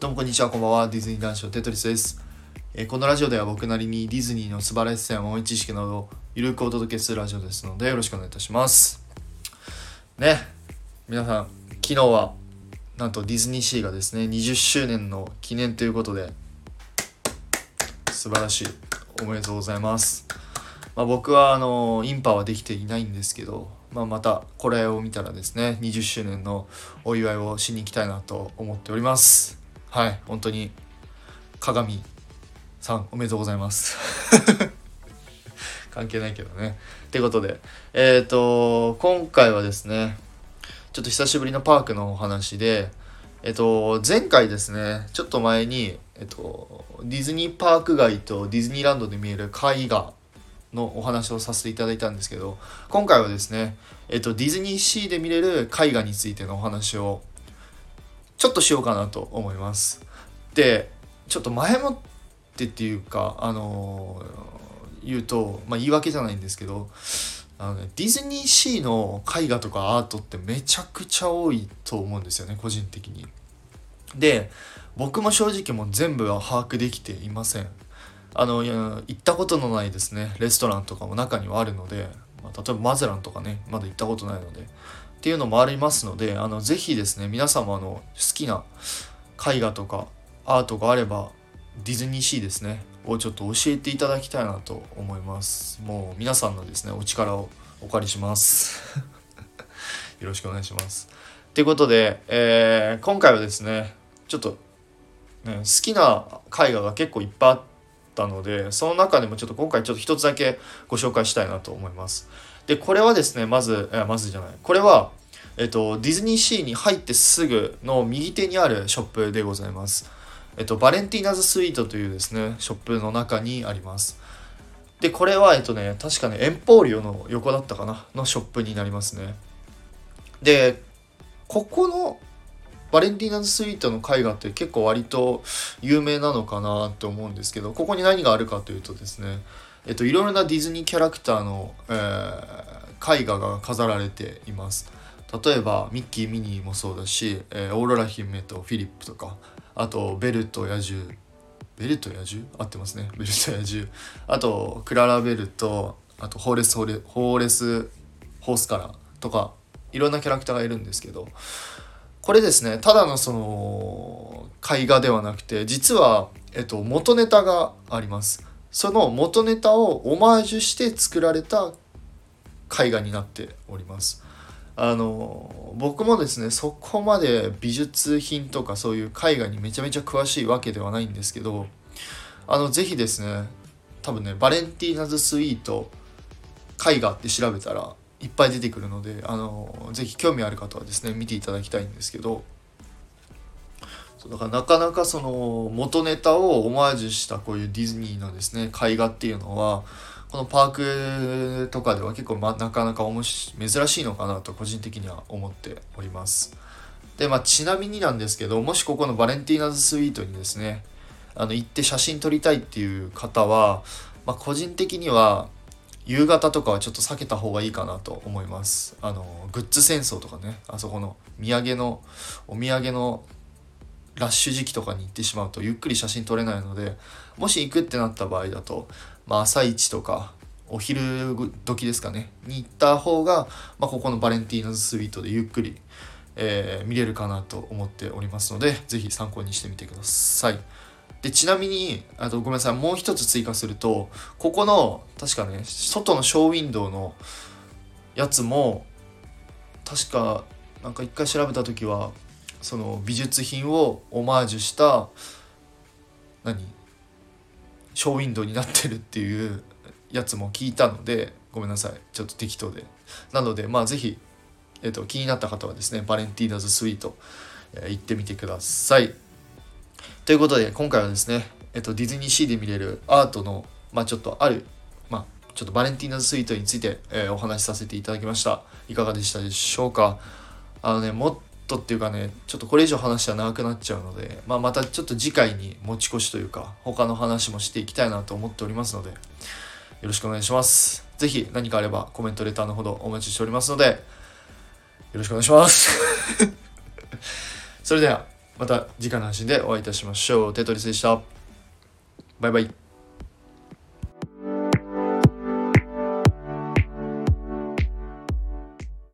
どうもこんにちは、こんばんは。ディズニー男子のテトリスです。えーこのラジオでは僕なりにディズニーの素晴らしさや豆知識などをゆるくお届けするラジオですのでよろしくお願いいたします。ね、皆さん、昨日はなんとディズニーシーがですね、20周年の記念ということで素晴らしい。おめでとうございます。まあ、僕はあのインパはできていないんですけど、まあ、またこれを見たらですね20周年のお祝いをしに行きたいなと思っておりますはい本当に鏡さんおめでとうございます。関係ないけどね。ってことでえっ、と今回はですねちょっと久しぶりのパークのお話でえっと前回ですねちょっと前にえっとディズニーパーク街とディズニーランドで見える絵画のお話をさせていただいたんですけど今回はですね、えっと、ディズニーシーで見れる絵画についてのお話をちょっとしようかなと思います。でちょっと前もってっていうかあの言うと、まあ、言い訳じゃないんですけどあの、ね、ディズニーシーの絵画とかアートってめちゃくちゃ多いと思うんですよね個人的に。で僕も正直もう全部は把握できていません。あの行ったことのないですねレストランとかも中にはあるので、まあ、例えばマゼランとかねまだ行ったことないのでっていうのもありますのであのぜひですね皆様の好きな絵画とかアートがあればディズニーシーですねをちょっと教えていただきたいなと思います。もう皆さんのですねお力をお借りします。よろしくお願いします。ということで、えー今回はですねちょっと、ね、好きな絵画が結構いっぱいあったのでその中でもちょっと今回ちょっと一つだけご紹介したいなと思います。でこれはですねまずまずじゃない。これはえっとディズニーシーに入ってすぐの右手にあるショップでございます。えっとバレンティーナズスイートというですねショップの中にあります。でこれはえっとね確かねエンポーリオの横だったかなのショップになりますね。でここのバレンティーナズスイートの絵画って結構割と有名なのかなと思うんですけどここに何があるかというとですねえっといろいろなディズニーキャラクターの、えー絵画が飾られています。例えばミッキーミニーもそうだし、えーオーロラ姫とフィリップとかあとベルと野獣ベルと野獣？合ってますね。ベルと野獣。あとクララベルとあとホーレスホーレホーレスホースカラーとかいろんなキャラクターがいるんですけどこれですねただのその絵画ではなくて実は、えっと、元ネタがあります。その元ネタをオマージュして作られた絵画になっております。あの僕もですねそこまで美術品とかそういう絵画にめちゃめちゃ詳しいわけではないんですけどあのぜひですね多分ねバレンティーナズスイート絵画って調べたらいっぱい出てくるのであのぜひ興味ある方はですね見ていただきたいんですけど。そうだからなかなかその元ネタをオマージュしたこういうディズニーのですね絵画っていうのはこのパークとかでは結構、ま、なかなかおもし珍しいのかなと個人的には思っております。でまあちなみになんですけどもしここのバレンティーナズスイートにですねあの行って写真撮りたいっていう方は、まあ、個人的には夕方とかはちょっと避けた方がいいかなと思います。あのグッズ戦争とかね。あそこの土産のお土産のラッシュ時期とかに行ってしまうとゆっくり写真撮れないのでもし行くってなった場合だと、まあ、朝一とかお昼時ですかね。に行った方が、まあ、ここのバレンティーナズスイートでゆっくり、えー見れるかなと思っておりますので是非参考にしてみてください。でちなみにあとごめんなさい。もう一つ追加するとここの確かね外のショーウィンドウのやつも確かなんか一回調べた時はその美術品をオマージュした何ショーウィンドウになってるっていうやつも聞いたのでごめんなさい。ちょっと適当で。なのでまあ是非、えっと気になった方はですねバレンティーナズスイート、えー行ってみてください。ということで今回はですね、えっと、ディズニーシーで見れるアートの、まあ、ちょっとある、まあ、ちょっとバレンティーナズスイートについて、えーお話しさせていただきました。いかがでしたでしょうか？あのねもっとっていうかねちょっとこれ以上話は長くなっちゃうので、まあ、またちょっと次回に持ち越しというか他の話もしていきたいなと思っておりますのでよろしくお願いします。是非何かあればコメントレターのほどお待ちしておりますのでよろしくお願いします。それでは。また次回の配信でお会いいたしましょう。テトリスでした。バイバイ。